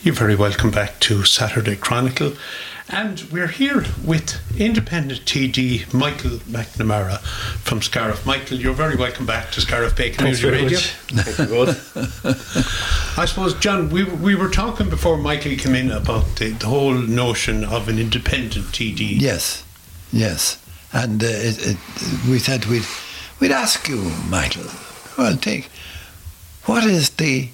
You're very welcome back to Saturday Chronicle. And we're here with independent TD Michael McNamara from Scariff. Michael, you're very welcome back to Scariff Bay Community Radio. Thank you both. I suppose, John, we, we were talking before Michael came in about the, the whole notion of an independent TD. Yes, yes. And uh, it, it, we said we'd, we'd ask you, Michael, well, take, what is the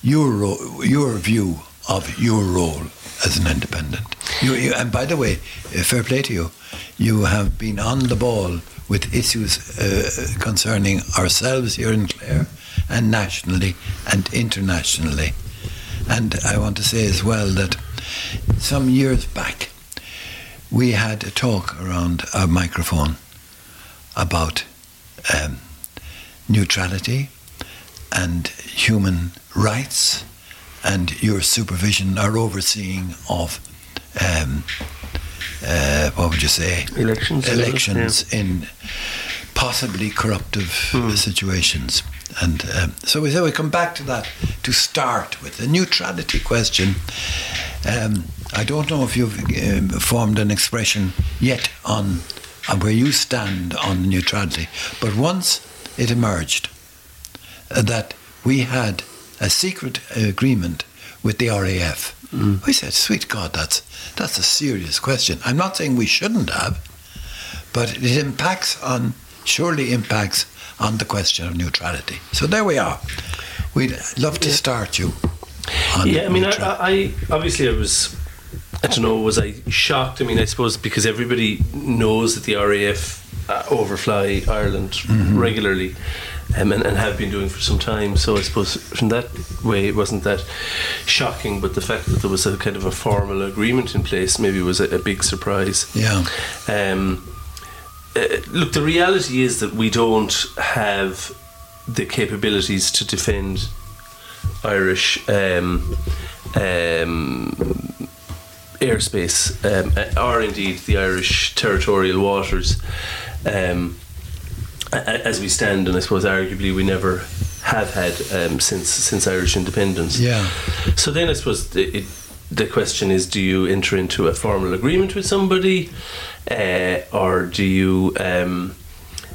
your, your view of your role as an independent? You, you, and by the way, uh, fair play to you, you have been on the ball with issues uh, concerning ourselves here in Clare and nationally and internationally. And I want to say as well that some years back, we had a talk around a microphone about um, neutrality and human rights and your supervision or overseeing of um, uh, what would you say? Elections, elections in possibly corruptive Hmm. situations. And um, so we say we come back to that to start with. The neutrality question um, I don't know if you've um, formed an expression yet on, on where you stand on neutrality but once it emerged uh, that we had a secret agreement with the RAF. Mm. We said, "Sweet God, that's that's a serious question." I'm not saying we shouldn't have, but it impacts on surely impacts on the question of neutrality. So there we are. We'd love to start you. Yeah, I mean, I. I obviously I was. I don't know. Was I shocked? I mean, I suppose because everybody knows that the RAF uh, overfly Ireland Mm-hmm. regularly, um, and, and have been doing for some time. So I suppose from that way it wasn't that shocking. But the fact that there was a kind of a formal agreement in place maybe was a, a big surprise. yeah, Um, uh, look, the reality is that we don't have the capabilities to defend Irish um, um, airspace, um, uh, or indeed the Irish territorial waters. Um, as we stand, and I suppose arguably we never have had um, since since Irish independence. yeah, So then I suppose the, it, the question is do you enter into a formal agreement with somebody uh, or do you um,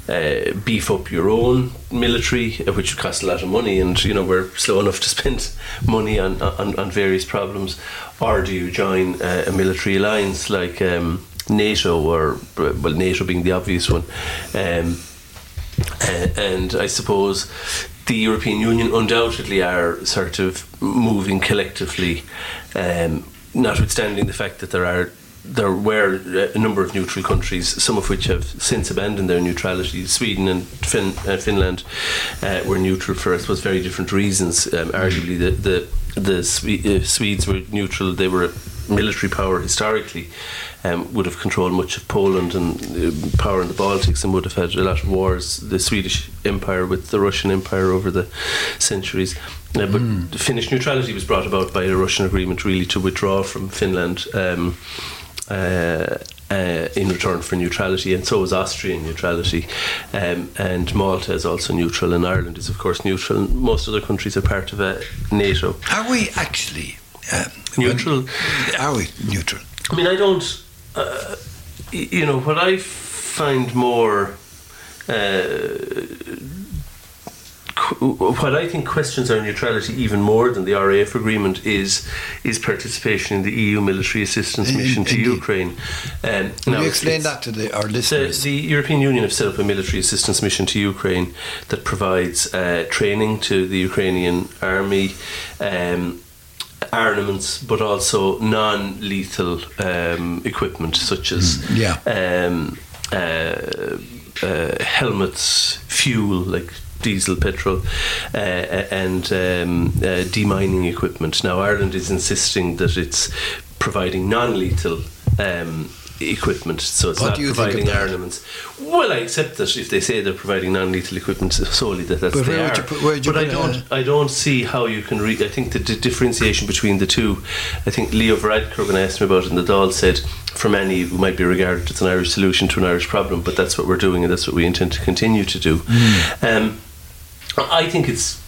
uh, beef up your own military, uh, which would cost a lot of money and you know we're slow enough to spend money on, on, on various problems or do you join uh, a military alliance like um, NATO or well NATO being the obvious one um, uh, and I suppose the European Union undoubtedly are sort of moving collectively, um, notwithstanding the fact that there are there were a number of neutral countries, some of which have since abandoned their neutrality. Sweden and fin- uh, Finland uh, were neutral for, I suppose, very different reasons. Um, arguably, the the the Swe- uh, Swedes were neutral; they were military power historically. Um, would have controlled much of Poland and uh, power in the Baltics, and would have had a lot of wars. The Swedish Empire with the Russian Empire over the centuries. Uh, but the Finnish neutrality was brought about by a Russian agreement, really, to withdraw from Finland. Um, uh, uh, in return for neutrality, and so was Austrian neutrality, um, and Malta is also neutral, and Ireland is of course neutral. And most other countries are part of uh, NATO. are we actually um, Neutral? when- are we neutral? I mean, I don't. Uh, you know, what I find more. Uh, qu- what I think questions our neutrality even more than the RAF agreement is is participation in the EU military assistance In- mission to indeed. Ukraine. Um, now, you explain that to the, our the, listeners? the European Union have set up a military assistance mission to Ukraine that provides uh, training to the Ukrainian army, um, armaments, but also non-lethal um, equipment such as yeah. um, uh, uh, helmets, fuel like diesel, petrol, uh, and um, uh, demining equipment. Now Ireland is insisting that it's providing non-lethal. Um, equipment so it's What not do you think of providing armaments well I accept that if they say they're providing non-lethal equipment solely that that's But they are put- where would you but I don't I don't see how you can read. I think the d- differentiation between the two. I think Leo Varadkar, when I asked him about it in the Dáil, said for many it might be regarded as an Irish solution to an Irish problem, but that's what we're doing and that's what we intend to continue to do. Hmm. Um, I think it's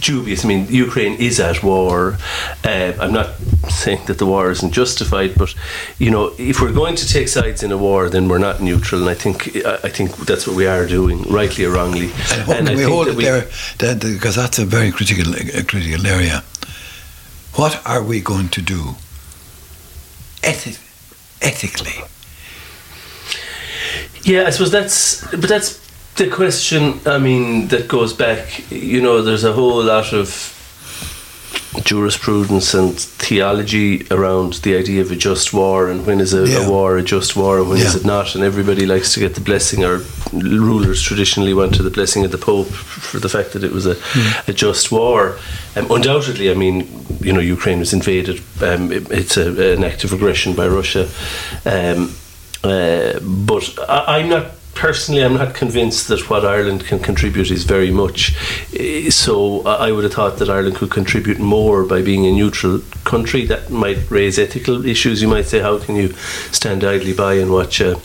dubious. I mean, Ukraine is at war. Uh, I'm not saying that the war isn't justified, but you know, if we're going to take sides in a war, then we're not neutral. And I think I think that's what we are doing, rightly or wrongly. And, and we hold it we, there that, because that's a very critical a critical area. What are we going to do eth- ethically? Yeah, I suppose that's, but that's the question. I mean, that goes back. You know, there's a whole lot of jurisprudence and theology around the idea of a just war and when is a, yeah. a war a just war and when yeah. is it not and everybody likes to get the blessing or rulers traditionally went to the blessing of the Pope for the fact that it was a, mm. a just war um, undoubtedly I mean you know Ukraine was invaded um, it, it's a, an act of aggression by Russia um, uh, but I, I'm not personally, I'm not convinced that what Ireland can contribute is very much. Eh, so I would have thought that Ireland could contribute more by being a neutral country. That might raise ethical issues. You might say, how can you stand idly by and watch a,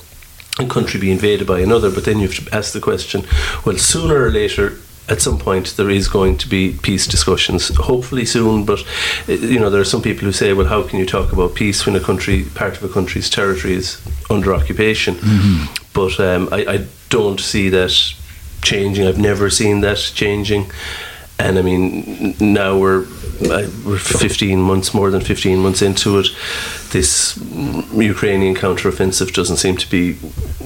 a country be invaded by another? But then you have to ask the question: Well, sooner or later, at some point there is going to be peace discussions hopefully soon but eh, you know there are some people who say well how can you talk about peace when a country part of a country's territory is under occupation? Mm-hmm. but um, I, I don't see that changing. I've never seen that changing and I mean now we're we're 15 months more than 15 months into it this Ukrainian counteroffensive doesn't seem to be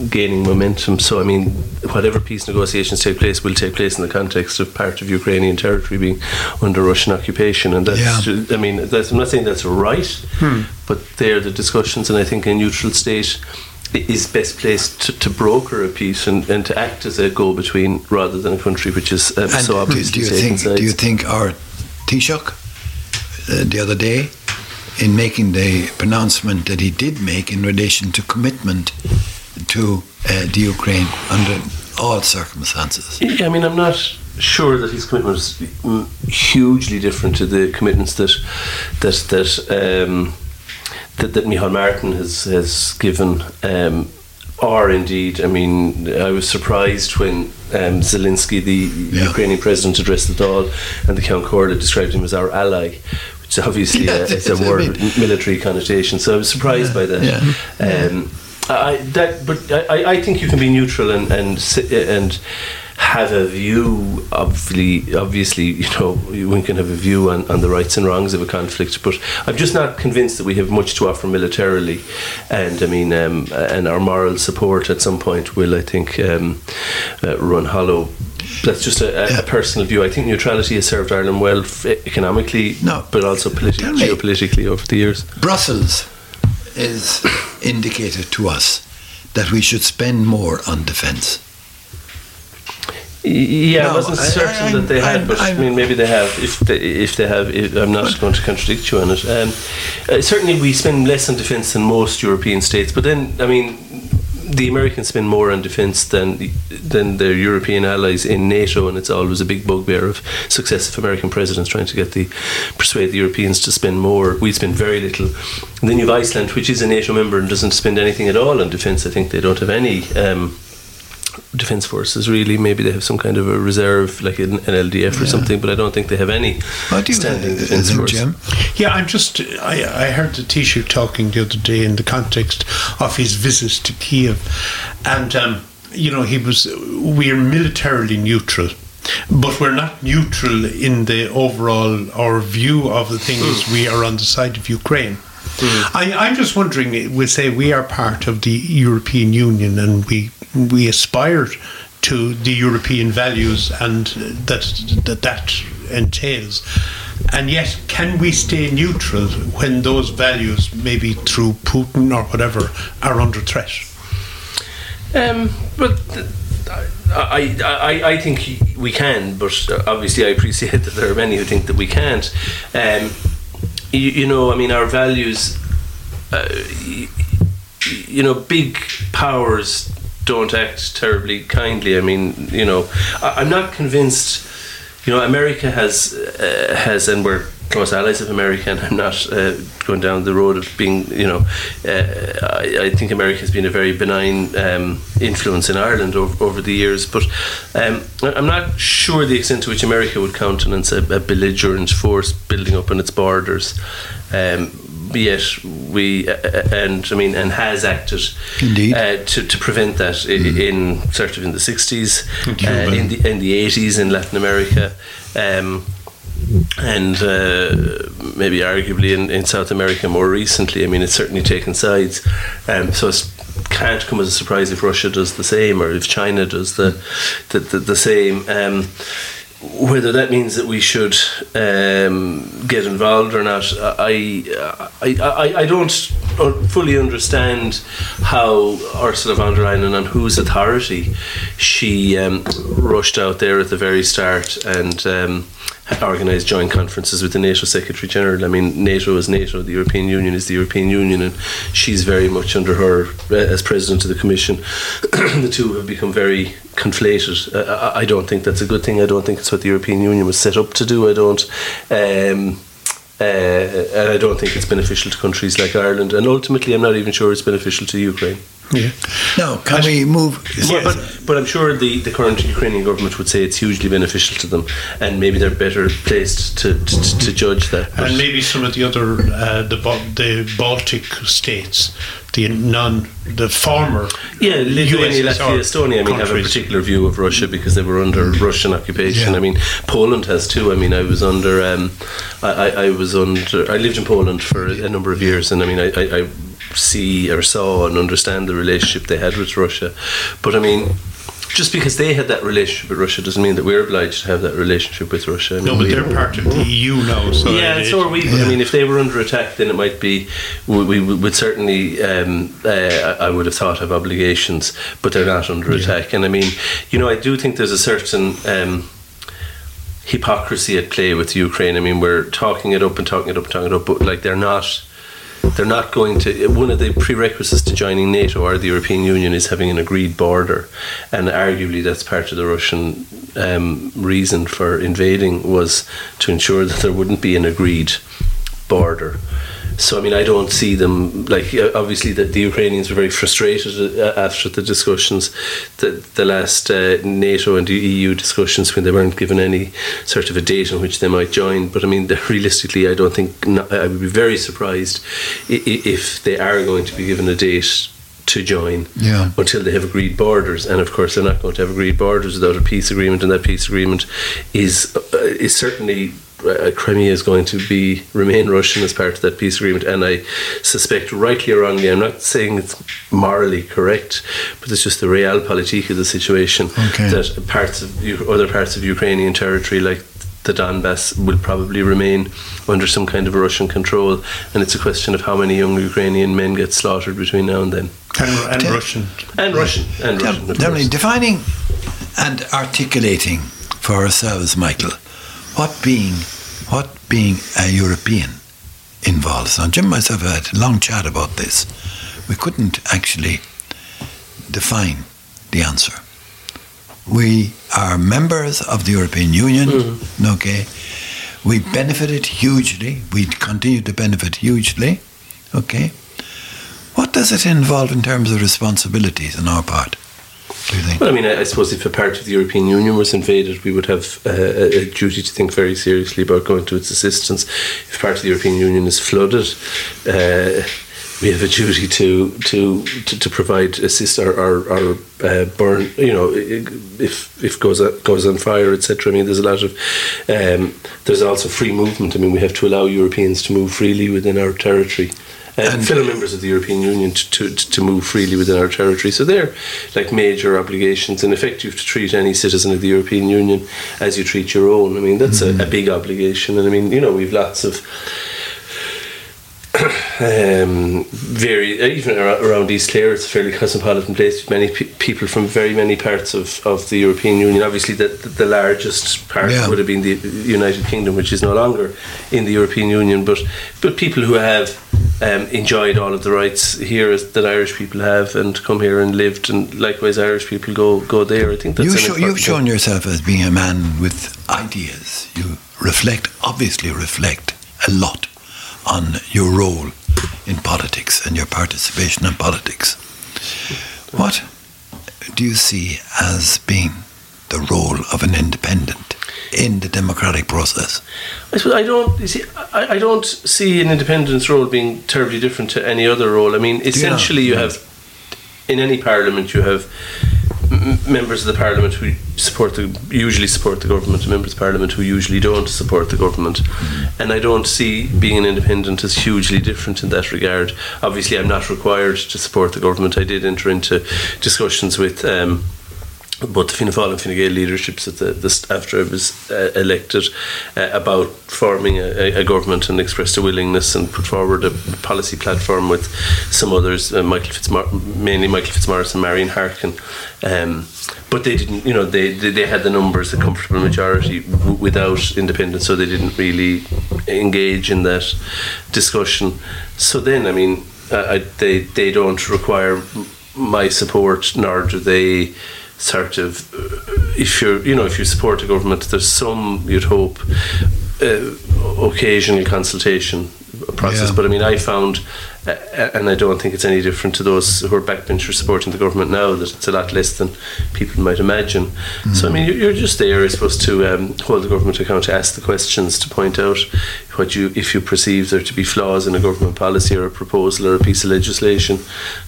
gaining momentum so I mean whatever peace negotiations take place will take place in the context of part of Ukrainian territory being under Russian occupation and that's yeah. I mean that's, I'm not saying that's right hmm. but they're the discussions and I think a neutral state is best placed to, to, broker a peace and, and to act as a go-between rather than a country which is um, so obviously do you think sides. do you think our Taoiseach uh, the other day in making the pronouncement that he did make in relation to commitment to uh, the Ukraine under all circumstances yeah, I mean I'm not sure that his commitment was hugely different to the commitments that that that um, that, that Micheál Martin has has given. Um, or indeed, I mean, I was surprised when um, Zelensky, the yeah. Ukrainian president, addressed the Dáil, and the Ceann Comhairle described him as our ally, which obviously yeah, a, a more military connotation. So I was surprised yeah, by that. Yeah. Um, I, that, but I, I think you can be neutral and and and have a view obviously obviously you know one can have a view on, on the rights and wrongs of a conflict but I'm just not convinced that we have much to offer militarily and I mean um, and our moral support at some point will I think um, uh, run hollow that's just a, a, personal view. I think neutrality has served Ireland well economically, no, but also politi- geopolitically over the years. Brussels is indicated to us that we should spend more on defence. Yeah, no, I wasn't certain I, that they had, I'm, but I'm, i mean, maybe they have. If they, if they have, I'm not going to contradict you on it. Um, uh, certainly, we spend less on defence than most European states, but then, I mean, the Americans spend more on defence than than their European allies in NATO, and it's always a big bugbear of successive American presidents trying to get the persuade the Europeans to spend more. We spend very little. And then you have Iceland, which is a NATO member and doesn't spend anything at all on defence. I think they don't have any. Um, defence forces really maybe they have some kind of a reserve like an, an LDF or yeah. something but I don't think they have any standing defence force Jim? yeah I'm just I, I heard the Taoiseach talking the other day in the context of his visit to Kiev and um, you know he was we're militarily neutral but we're not neutral in the overall our view of the thing is we are on the side of Ukraine Mm. I, I'm just wondering. We say we are part of the European Union, and we we aspire to the European values, and that that that entails. And yet, can we stay neutral when those values, maybe through Putin or whatever, are under threat? Um, but. I, I, I think we can, but obviously I appreciate that there are many who think that we can't. Um, you, you know, I mean, our values, uh, you, you know, big powers don't act terribly kindly. I mean, you know, I, am not convinced. You know, America has uh, has, and we're close allies of America, and I'm not uh, going down the road of being, you know, uh, I, I, think America has been a very benign um, influence in Ireland over, over the years, but um, I'm not sure the extent to which America would countenance a, a belligerent force building up on its borders. Um, yet we uh, uh, and I mean and has acted indeed. uh, to, to prevent that mm. in sort of in the 60s uh, in the in the 80s in Latin America um, and uh, maybe arguably in, in South America more recently. I mean it's certainly taken sides. Um, so it can't come as a surprise if Russia does the same or if China does the the, the, the same. Um, whether that means that we should um, get involved or not, I, I, I, I don't fully understand how Ursula von der Leyen and on whose authority she um, rushed out there at the very start and um, organised joint conferences with the NATO Secretary General. I mean, NATO is NATO, the European Union is the European Union, and she's very much under her uh, as President of the Commission. the two have become very conflated. Uh, I don't think that's a good thing. I don't think it's what the European Union was set up to do. I don't. Um, uh, and I don't think it's beneficial to countries like Ireland, and ultimately, I'm not even sure it's beneficial to Ukraine. Yeah. Now, can we move? But, but, but, I'm sure the, the current Ukrainian government would say it's hugely beneficial to them, and maybe they're better placed to, to, to judge that. But and maybe some of the other uh, the the Baltic states, the non the former yeah Lithuania, Latvia, Estonia. I mean, countries. have a particular view of Russia because they were under Russian occupation. Yeah. I mean, Poland has too. I mean, I was under um, I, I, I was under I lived in Poland for a number of years, and I mean, I, I, I see or saw and understand the relationship they had with Russia. But I mean, just because they had that relationship with Russia doesn't mean that we're obliged to have that relationship with Russia. I mean, no, but they're part of the EU now. So yeah, so are we. But I mean, if they were under attack, then it might be. We, we would certainly. Um, uh, I would have thought of obligations, but they're not under yeah. attack. And I mean, you know, I do think there's a certain. Um, hypocrisy at play with Ukraine. I mean, we're talking it up and talking it up and talking it up, but like they're not they're not going to. One of the prerequisites to joining NATO or the European Union is having an agreed border, and arguably that's part of the Russian um, reason for invading was to ensure that there wouldn't be an agreed border. So I mean, I don't see them like obviously that the Ukrainians were very frustrated uh, after the discussions, the the last uh, NATO and EU discussions when they weren't given any sort of a date on which they might join. But I mean, realistically, I don't think not, I would be very surprised if they are going to be given a date to join yeah. until they have agreed borders. And of course, they're not going to have agreed borders without a peace agreement, and that peace agreement is uh, is certainly uh, Crimea is going to be remain Russian as part of that peace agreement, and I suspect, rightly or wrongly, I'm not saying it's morally correct, but it's just the realpolitik of the situation okay. that parts of other parts of Ukrainian territory, like the Donbass, will probably remain under some kind of Russian control, and it's a question of how many young Ukrainian men get slaughtered between now and then. And, and Russian. And Russian. And Russian. Definitely defining and articulating for ourselves, Michael what being what being a European involves. Now, Jim and myself had a long chat about this. We couldn't actually define the answer. We are members of the European Union, mm. okay? We benefited hugely. We continue to benefit hugely, okay? What does it involve in terms of responsibilities on our part? Well, I mean, I, I, suppose if a part of the European Union was invaded, we would have uh, a, a, duty to think very seriously about going to its assistance. If part of the European Union is flooded, uh, we have a duty to to to, to provide assist our uh, burn. You know, if if goes goes on fire, etc. I mean, there's a lot of um, there's also free movement. I mean, we have to allow Europeans to move freely within our territory uh, fellow members of the European Union to, to, to move freely within our territory. So they're like major obligations. In effect, you have to treat any citizen of the European Union as you treat your own. I mean, that's mm-hmm. a, a big obligation. And I mean, you know, we've lots of um, very even around East Clare, it's a fairly cosmopolitan place. Many pe- people from very many parts of, of the European Union. Obviously, the the largest part yeah. would have been the United Kingdom, which is no longer in the European Union. But but people who have um, enjoyed all of the rights here that Irish people have, and come here and lived, and likewise Irish people go go there. I think that's you show, you've shown yourself as being a man with ideas. You reflect, obviously reflect a lot on your role in politics and your participation in politics. What do you see as being the role of an independent in the democratic process? I suppose I don't. You see, I, I don't see an independence role being terribly different to any other role. I mean, essentially, you, Yeah. have in any parliament you have m- members of the parliament who support the usually support the government, and members of parliament who usually don't support the government, and I don't see being an independent as hugely different in that regard. Obviously, I'm not required to support the government. I did enter into discussions with. Um, the Fianna Fáil and Fine Gael leaderships at the, the after I was uh, elected uh, about forming a, a, a government and expressed a willingness and put forward a policy platform with some others, uh, Michael Fitzmar- mainly Michael Fitzmaurice and Marian Harkin. Um, but they didn't, you know, they, they, they had the numbers, the comfortable majority w- without independence, so they didn't really engage in that discussion. So then, I mean, I, they they don't require my support, nor do they sort of uh, if you're you know if you support the government there's some you'd hope uh, occasional consultation process Yeah. but I mean I found and I don't think it's any different to those who are backbenchers supporting the government now that it's a lot less than people might imagine so I mean you're, you're just there I suppose to um, hold the government account to ask the questions to point out what you if you perceive there to be flaws in a government policy or a proposal or a piece of legislation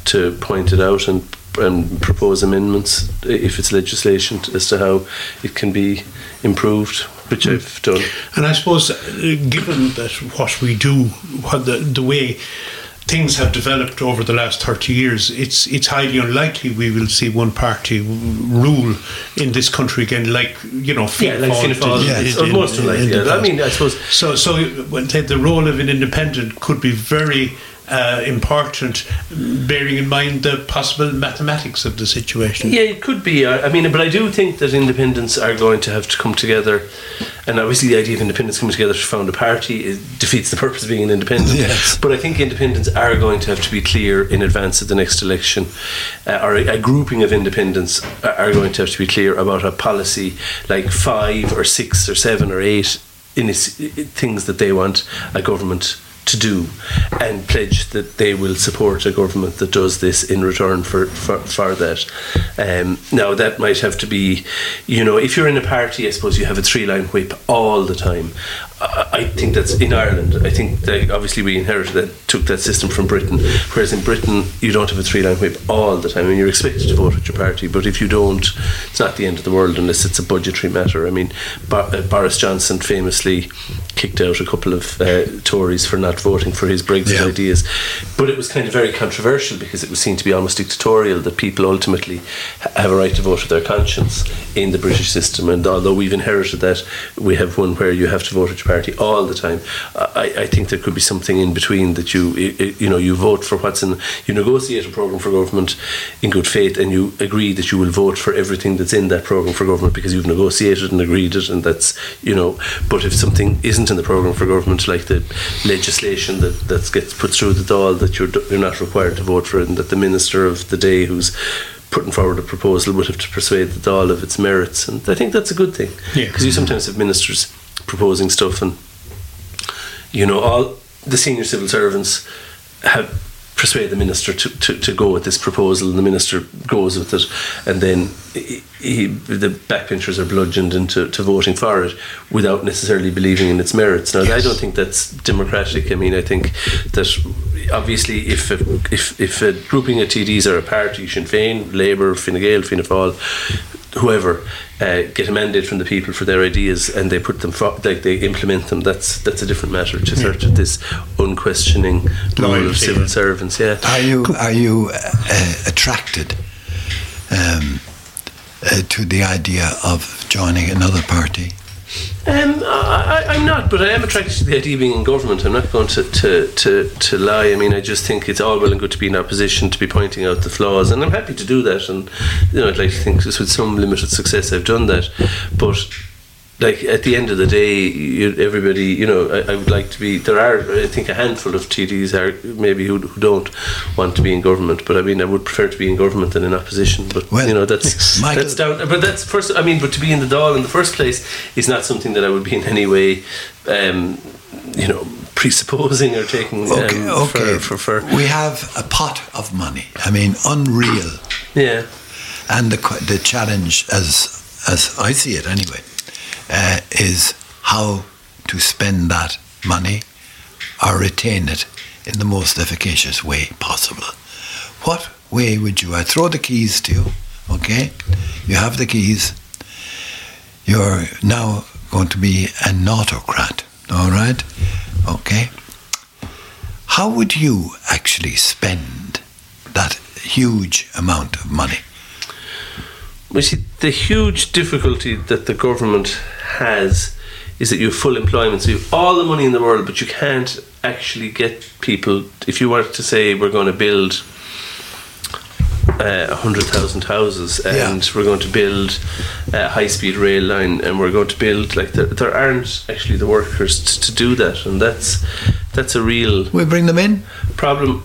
to point it out and and propose amendments if it's legislation as to how it can be improved, which I've done. And I suppose, uh, given that what we do, what the, the way things have developed over the last 30 years, it's it's highly unlikely we will see one party rule in this country again, like, you know, Yeah, like Fianna Fáil Fáil, did yes, or in- most in- likely. Yeah. I mean, I suppose So, so the role of an independent could be very uh, important, bearing in mind the possible mathematics of the situation. Yeah, it could be. I I mean, but I do think that independents are going to have to come together, and obviously the idea of independents coming together to found a party defeats the purpose of being an independent. Yes. But I think independents are going to have to be clear in advance of the next election, uh, or a, a grouping of independents are, are going to have to be clear about a policy like five or six or seven or eight in things that they want a government to do and pledge that they will support a government that does this in return for, for, for that. Um, now, that might have to be, you know, if you're in a party, I suppose you have a three line whip all the time. I, I think that's in Ireland. I think that obviously we inherited that, took that system from Britain, whereas in Britain you don't have a three line whip all the time. I mean, you're expected to vote with your party, but if you don't, it's not the end of the world unless it's a budgetary matter. I mean, Bo- uh, Boris Johnson famously kicked out a couple of uh, Tories for not voting for his Brexit Yeah. ideas, but it was kind of very controversial because it was seen to be almost dictatorial that people ultimately have a right to vote with their conscience in the British system. And although we've inherited that, we have one where you have to vote with your party all the time. I, I think there could be something in between that you you know you vote for what's in you negotiate a program for government in good faith and you agree that you will vote for everything that's in that program for government because you've negotiated and agreed it and that's you know but if something isn't in the program for government like the legislation that that gets put through the Dáil that you're you're not required to vote for it and that the minister of the day who's putting forward a proposal would have to persuade the Dáil of its merits and I think that's a good thing Yeah. because you sometimes have ministers proposing stuff and you know all the senior civil servants have persuade the minister to, to, to go with this proposal and the minister goes with it. And then he, he, the backbenchers are bludgeoned into to voting for it without necessarily believing in its merits. Now I don't think that's democratic. I mean I think that obviously if a, if, if a grouping of TDs are a party Sinn Féin, Labour, Fine Gael, Fianna Fáil whoever uh, get a mandate from the people for their ideas and they put them for, like they implement them that's that's a different matter to sort of this unquestioning role of civil yeah. servants yeah Are you are you uh, attracted um, uh, to the idea of joining another party? Um, I, I'm not, but I am attracted to the idea of being in government. I'm not going to, to, to, to lie. I mean, I just think it's all well and good to be in opposition, to be pointing out the flaws, and I'm happy to do that. And you know, I'd like to think with some limited success I've done that. But like at the end of the day, you, everybody, you know, I, I would like to be. There are, I think, a handful of TDs are maybe who, who don't want to be in government. But I mean, I would prefer to be in government than in opposition. But Well, you know, that's Michael- that's down. But that's first. I mean, but to be in the Dáil in the first place is not something that I would be in any way, um, you know, presupposing or taking Okay, um, okay. For, for, for We have a pot of money. I mean, unreal. yeah. And the the challenge, as as I see it anyway, uh, is how to spend that money or retain it in the most efficacious way possible. What way would you? I throw the keys to you. Okay, you have the keys. You're now going to be an autocrat. All right. Okay. How would you actually spend that huge amount of money? We see the huge difficulty that the government has is that you have full employment, so you have all the money in the world, but you can't actually get people. If you were to say we're going to build uh, a hundred thousand houses and Yeah. we're going to build a high-speed rail line and we're going to build like there, there aren't actually the workers t- to do that, and that's that's a real We bring them in. problem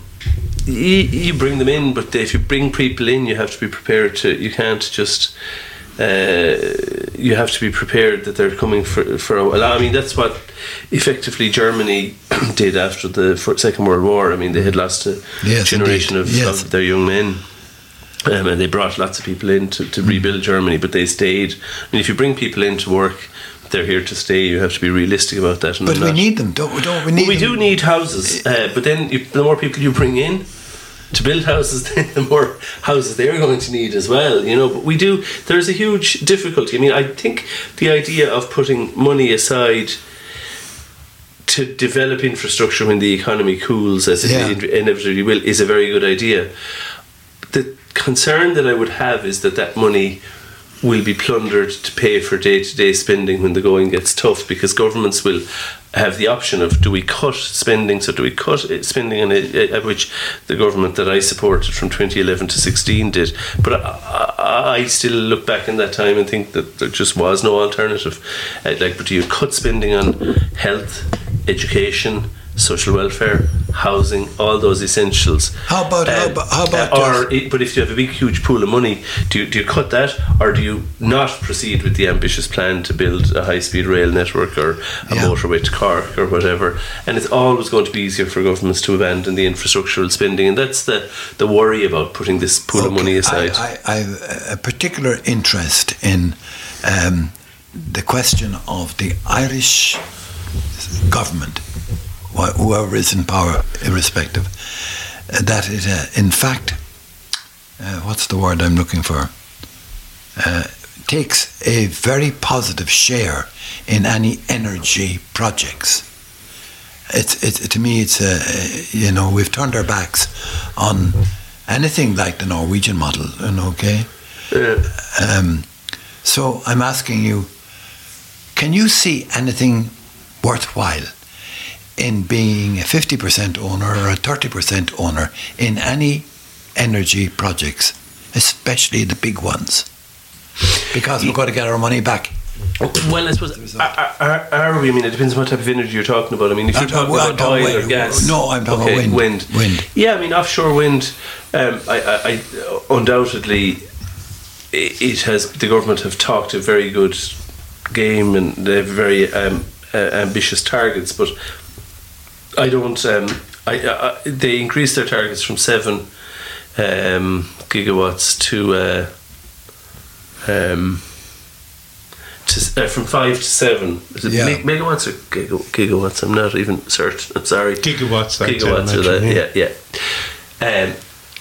you, you bring them in but if you bring people in you have to be prepared to you can't just uh, you have to be prepared that they're coming for for a while. I mean that's what effectively Germany did after the Second World War. I mean they had lost a Yes, generation of, Yes. of their young men. Um, and they brought lots of people in to, to rebuild Germany, but they stayed. I mean, if you bring people in to work, they're here to stay. You have to be realistic about that. And But we not- need them, don't we? Don't we need well, we them? do need houses, uh, but then you, the more people you bring in to build houses, then the more houses they're going to need as well. You know, but we do. There's a huge difficulty. I mean, I think the idea of putting money aside to develop infrastructure when the economy cools, as Yeah. it inevitably will, is a very good idea. The concern that I would have is that that money will be plundered to pay for day-to-day spending when the going gets tough because governments will have the option of do we cut spending? So do we cut spending in which the government that I supported from 2011 to 16 did. But I, I, I still look back in that time and think that there just was no alternative. Uh, like but do you cut spending on health education social welfare housing all those essentials How about- how Um, about- how about uh, or it, but if you have a big, huge pool of money, do you, do you cut that, or do you not proceed with the ambitious plan to build a high-speed rail network or a Yeah. motorway to Cork or whatever? And it's always going to be easier for governments to abandon the infrastructural spending, and that's the the worry about putting this pool of money aside. I, I, I have a particular interest in um, the question of the Irish government, whoever is in power, irrespective, uh, that it, uh, in fact, uh, what's the word I'm looking for? Uh, takes a very positive share in any energy projects. It's, it's to me, it's a, you know, we've turned our backs on anything like the Norwegian model, and okay. Uh, Um, so I'm asking you, can you see anything worthwhile in being a 50% owner or a 30% owner in any energy projects, especially the big ones? Because we've got to get our money back. well, I suppose are, are, are we? I mean, it depends on what type of energy you're talking about. I mean, if you're talking talking- about oil talking or wind. gas, No, I'm talking okay, wind. wind. Wind. Yeah, I mean, offshore wind. Um, I, I, I undoubtedly it has the government have talked a very good game and they have very um, uh, ambitious targets, but I don't. Um, I, I, they increased their targets from seven um, gigawatts to. Uh, um, to, uh, from five to seven. Is it Yeah. meg- megawatts or giga- gigawatts? I'm not even certain. I'm sorry. Gigawatts, I'd Gigawatts, are that? yeah. yeah, yeah. Um,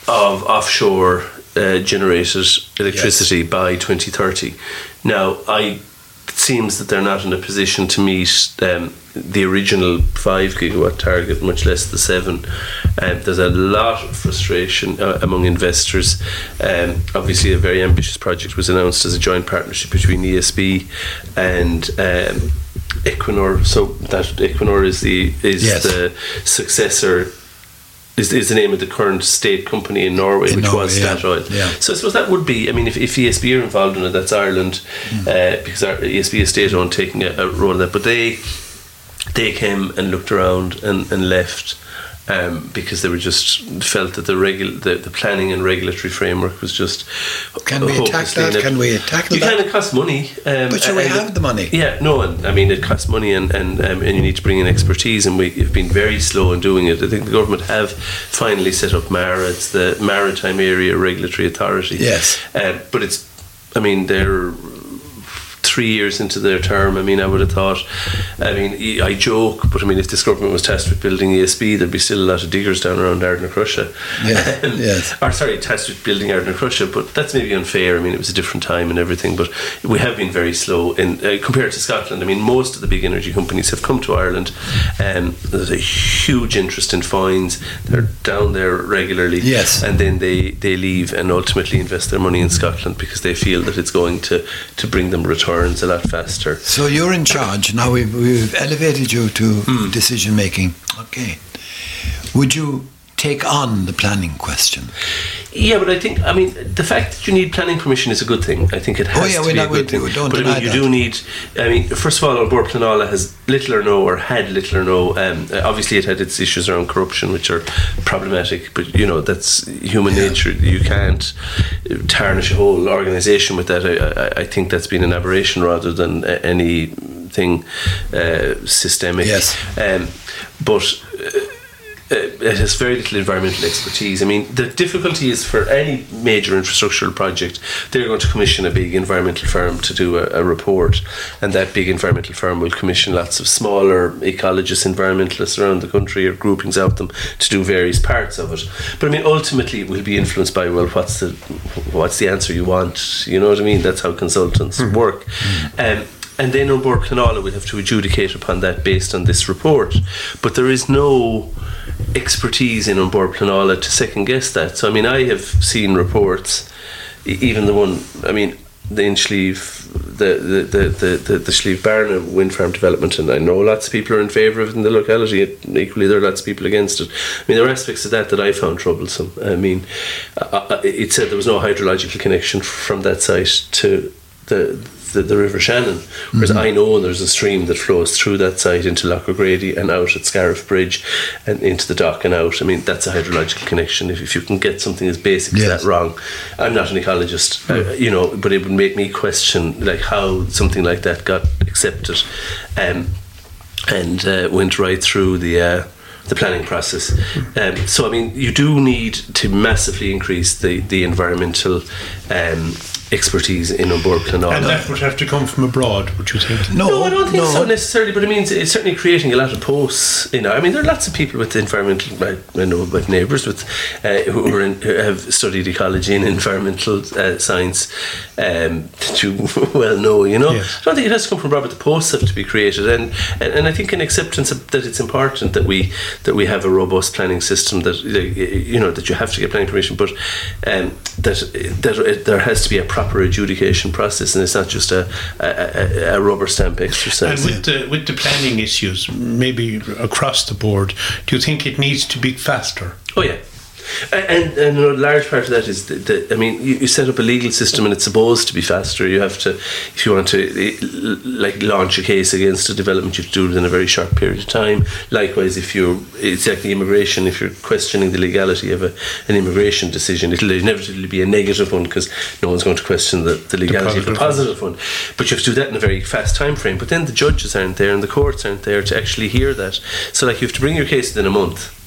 of offshore uh, generated electricity by 2030. Now, I it seems that they're not in a position to meet um, the original five gigawatt target, much less the seven. Um, there's a lot of frustration uh, among investors. Um, obviously, a very ambitious project was announced as a joint partnership between ESB and um, Equinor. So that Equinor is the is Yes. the successor. Is, is the name of the current state company in Norway, In which Norway, was yeah, Statoil. yeah. So I suppose that would be. I mean, if, if ESB are involved in it, that's Ireland, Mm. uh, because our ESB is state owned, taking a, a role in that. But they they came and looked around and, and left. Um, because they were just felt that the, regu- the the planning and regulatory framework was just Can we attack that? Can we you that? can. It costs money, um, But sure, we have the money. Yeah, no, and I mean it costs money, and and, um, and you need to bring in expertise, and we've been very slow in doing it. I think the government have finally set up MARA, it's the Maritime Area Regulatory Authority. Yes. uh, but it's, I mean, they're three years into their term. I mean, I would have thought. I mean, I joke, but I mean, if this government was tasked with building ESB, there'd be still a lot of diggers down around Ardnacrusha. Yeah, yes. Or sorry, tasked with building Ardnacrusha, but that's maybe unfair. I mean, it was a different time and everything, but we have been very slow in uh, compared to Scotland. I mean, most of the big energy companies have come to Ireland. Um, there's a huge interest in fines. They're down there regularly. Yes. and then they they leave and ultimately invest their money in Scotland because they feel that it's going to to bring them returns a lot faster. So you're in charge now. We've, we've elevated you to Hmm. decision making. Okay. Would you take on the planning question? Yeah, but I think I mean the fact that you need planning permission is a good thing. I think it has Oh, yeah, to we be know- a good we thing. don't but I mean, you that. do need. I mean, first of all, An Bord Pleanála has little or no, or had little or no. Um, uh, obviously, it had its issues around corruption, which are problematic. But you know, that's human nature. You can't tarnish a whole organisation with that. I, I, I think that's been an aberration rather than anything uh, systemic. Yes. Um, but. Uh, Uh, it has very little environmental expertise. I mean, the difficulty is for any major infrastructural project, they're going to commission a big environmental firm to do a, a report, and that big environmental firm will commission lots of smaller ecologists, environmentalists around the country, or groupings of them to do various parts of it. But I mean, ultimately, it will be influenced by well, what's the what's the answer you want? You know what I mean? That's how consultants mm-hmm. work. Mm-hmm. Um, and then An Bord Pleanála will have to adjudicate upon that based on this report. But there is no expertise in An Bord Pleanála to second guess that. So I mean, I have seen reports, even the one. I mean, the Inchleave, the the the the the, the Schlieve Barna wind farm development, and I know lots of people are in favour of it in the locality. Equally, there are lots of people against it. I mean, there are aspects of that that I found troublesome. I mean, it said there was no hydrological connection from that site to the the, the River Shannon. Whereas I know there's a stream that flows through that site into Lough O'Grady and out at Scariff Bridge and into the dock and out. I mean, that's a hydrological connection. If, if you can get something as basic Yes. as that wrong, I'm not an ecologist, uh, you know, but it would make me question like how something like that got accepted um, and uh, went right through the. Uh, the planning process. Um, so, I mean, you do need to massively increase the, the environmental um, expertise in An Bord And that would have to come from abroad, would you think? No, No, I don't think no. so necessarily, but it means it's certainly creating a lot of posts. You know, I mean, there are lots of people with environmental. I, I know about neighbours with uh, who, in, who have studied ecology and environmental uh, science um, that you well know. You know, Yes. I don't think it has to come from Robert. The posts have to be created, and and, and I think an acceptance of, that it's important that we that we have a robust planning system that you know that you have to get planning permission, but um, that that it, there has to be a proper adjudication process, and it's not just a a, a, a rubber stamp exercise. And with the with the planning issues, maybe across the board, do you think it needs to be faster? Oh yeah. And, and a large part of that is that, that I mean, you, you set up a legal system and it's supposed to be faster. You have to, if you want to like launch a case against a development, you have to do it in a very short period of time. Likewise, if you're, it's like the immigration, if you're questioning the legality of a, an immigration decision, it'll inevitably be a negative one because no one's going to question the, the legality of the positive positive one. But you have to do that in a very fast time frame. But then the judges aren't there and the courts aren't there to actually hear that. So like you have to bring your case within a month.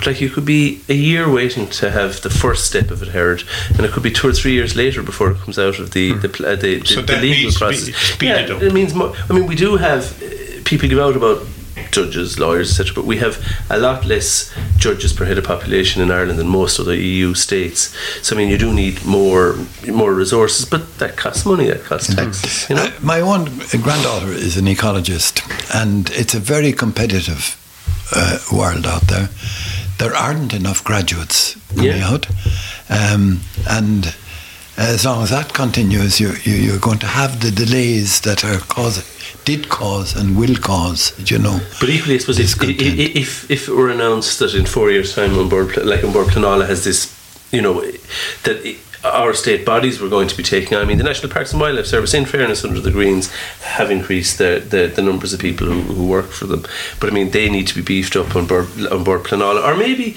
But like you could be a year waiting to have the first step of it heard, and it could be two or three years later before it comes out of the the, pl- uh, the, the, So the that legal needs to be process. yeah, up. it means more. I mean, we do have uh, people give out about judges, lawyers, etc. But we have a lot less judges per head of population in Ireland than most other EU states. So I mean, you do need more more resources, but that costs money. That costs taxes. You know. Uh, my one granddaughter is an ecologist, and it's a very competitive uh, world out there. There aren't enough graduates coming Yeah. out, um, and as long as that continues, you, you, you're going to have the delays that are causing did cause and will cause. You know, But equally, I suppose if, if, if, it were announced that in four years' time, An Bord, like An Bord Pleanála has this, you know, that it, our state bodies were going to be taking. I mean, the National Parks and Wildlife Service, in fairness, under the Greens, have increased the, the, the numbers of people who, who work for them. But I mean, they need to be beefed up An Bord An Bord Pleanála, or maybe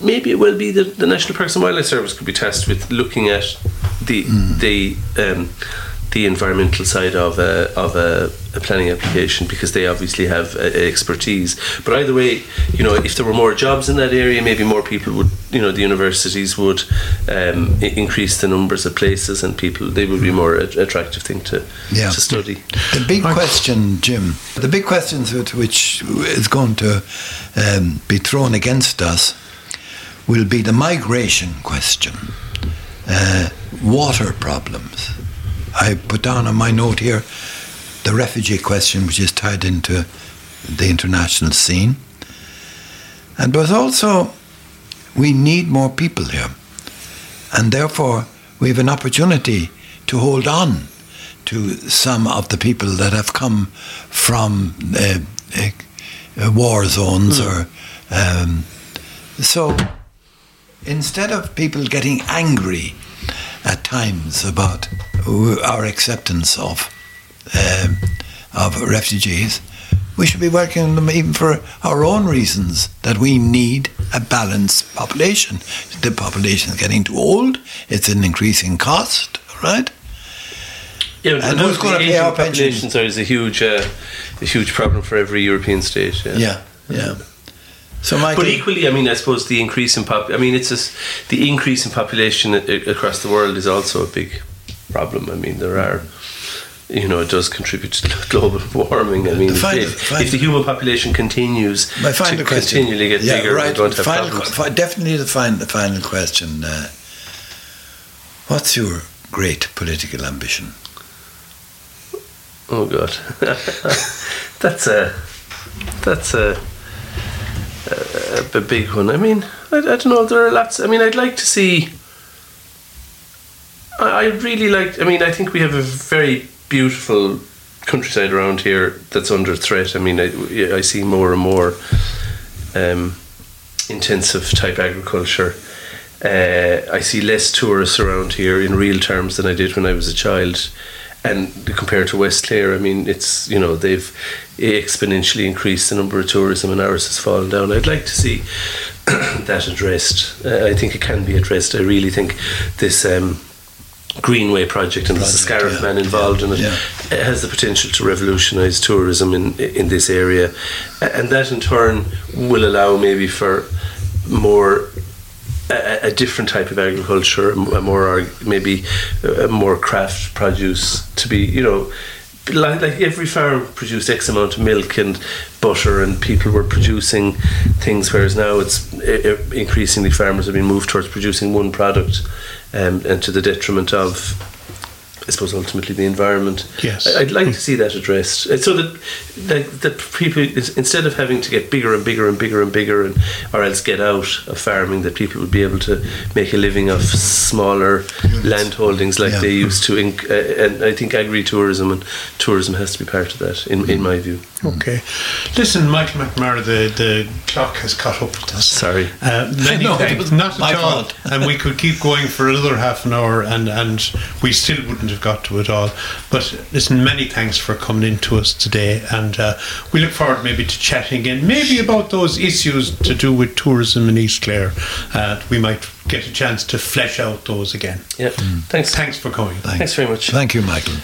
maybe it will be the, the National Parks and Wildlife Service could be tasked with looking at the the um, the environmental side of a, of a, a planning application because they obviously have uh, expertise. But either way, you know, if there were more jobs in that area, maybe more people would, you know, the universities would um, i- increase the numbers of places and people, they would be more a- attractive thing to, Yeah. to study. The big Right. question, Jim, the big question which is going to um, be thrown against us will be the migration question, uh, water problems. I put down on my note here the refugee question, which is tied into the international scene. And but also, we need more people here. And therefore, we have an opportunity to hold on to some of the people that have come from uh, uh, war zones or um, so instead of people getting angry at times about our acceptance of um, of refugees we should be working on them even for our own reasons that we need a balanced population the population is getting too old it's an increasing cost right Yeah, And who's gonna pay our pensions? populations are is a huge, uh, a huge problem for every European state. Yeah. yeah yeah so Michael But equally, I mean, I suppose the increase in pop. I mean, it's just the increase in population across the world is also a big problem. I mean, there are. You know, it does contribute to global warming. I mean, The if, final- if, final- if the human population continues My final to question. continually get yeah, bigger, right. going to have final, problems. fi- definitely the final, the final question. Uh, what's your great political ambition? Oh God, that's a that's a, a, big one. I mean, I, I don't know. There are lots. I mean, I'd like to see. I, I really like. I mean, I think we have a very beautiful countryside around here that's under threat. I mean, I, I see more and more um, intensive type agriculture. Uh, I see less tourists around here in real terms than I did when I was a child. And compared to West Clare, I mean, it's you know they've exponentially increased the number of tourism, and ours has fallen down. I'd like to see that addressed. Uh, I think it can be addressed. I really think this um, Greenway project and Project, Scariff yeah, man involved yeah, in it yeah. it has the potential to revolutionise tourism in in this area, and that in turn will allow maybe for more a, different type of agriculture, a more maybe a more craft produce to be you know. Like, like every farm produced X amount of milk and butter, and people were producing things. Whereas now it's increasingly farmers have been moved towards producing one product, um, and to the detriment of I suppose ultimately the environment. Yes. I- I'd like to see that addressed, Uh, so that like that people instead of having to get bigger and bigger and bigger and bigger, and or else get out of farming, that people would be able to make a living of smaller land holdings like Yeah. they used to. In, uh, and I think agri-tourism and tourism has to be part of that, in in my view. Okay. Listen, Michael McNamara, the, the clock has caught up with us. Sorry. Uh, many No, thanks. Not at all. and we could keep going for another half an hour and, and we still wouldn't have got to it all. But listen, many thanks for coming in to us today. And uh, we look forward maybe to chatting again, maybe about those issues to do with tourism in East Clare. Uh, we might get a chance to flesh out those again. Yeah. Thanks. Thanks for coming. Thanks very much. Thank you, Michael.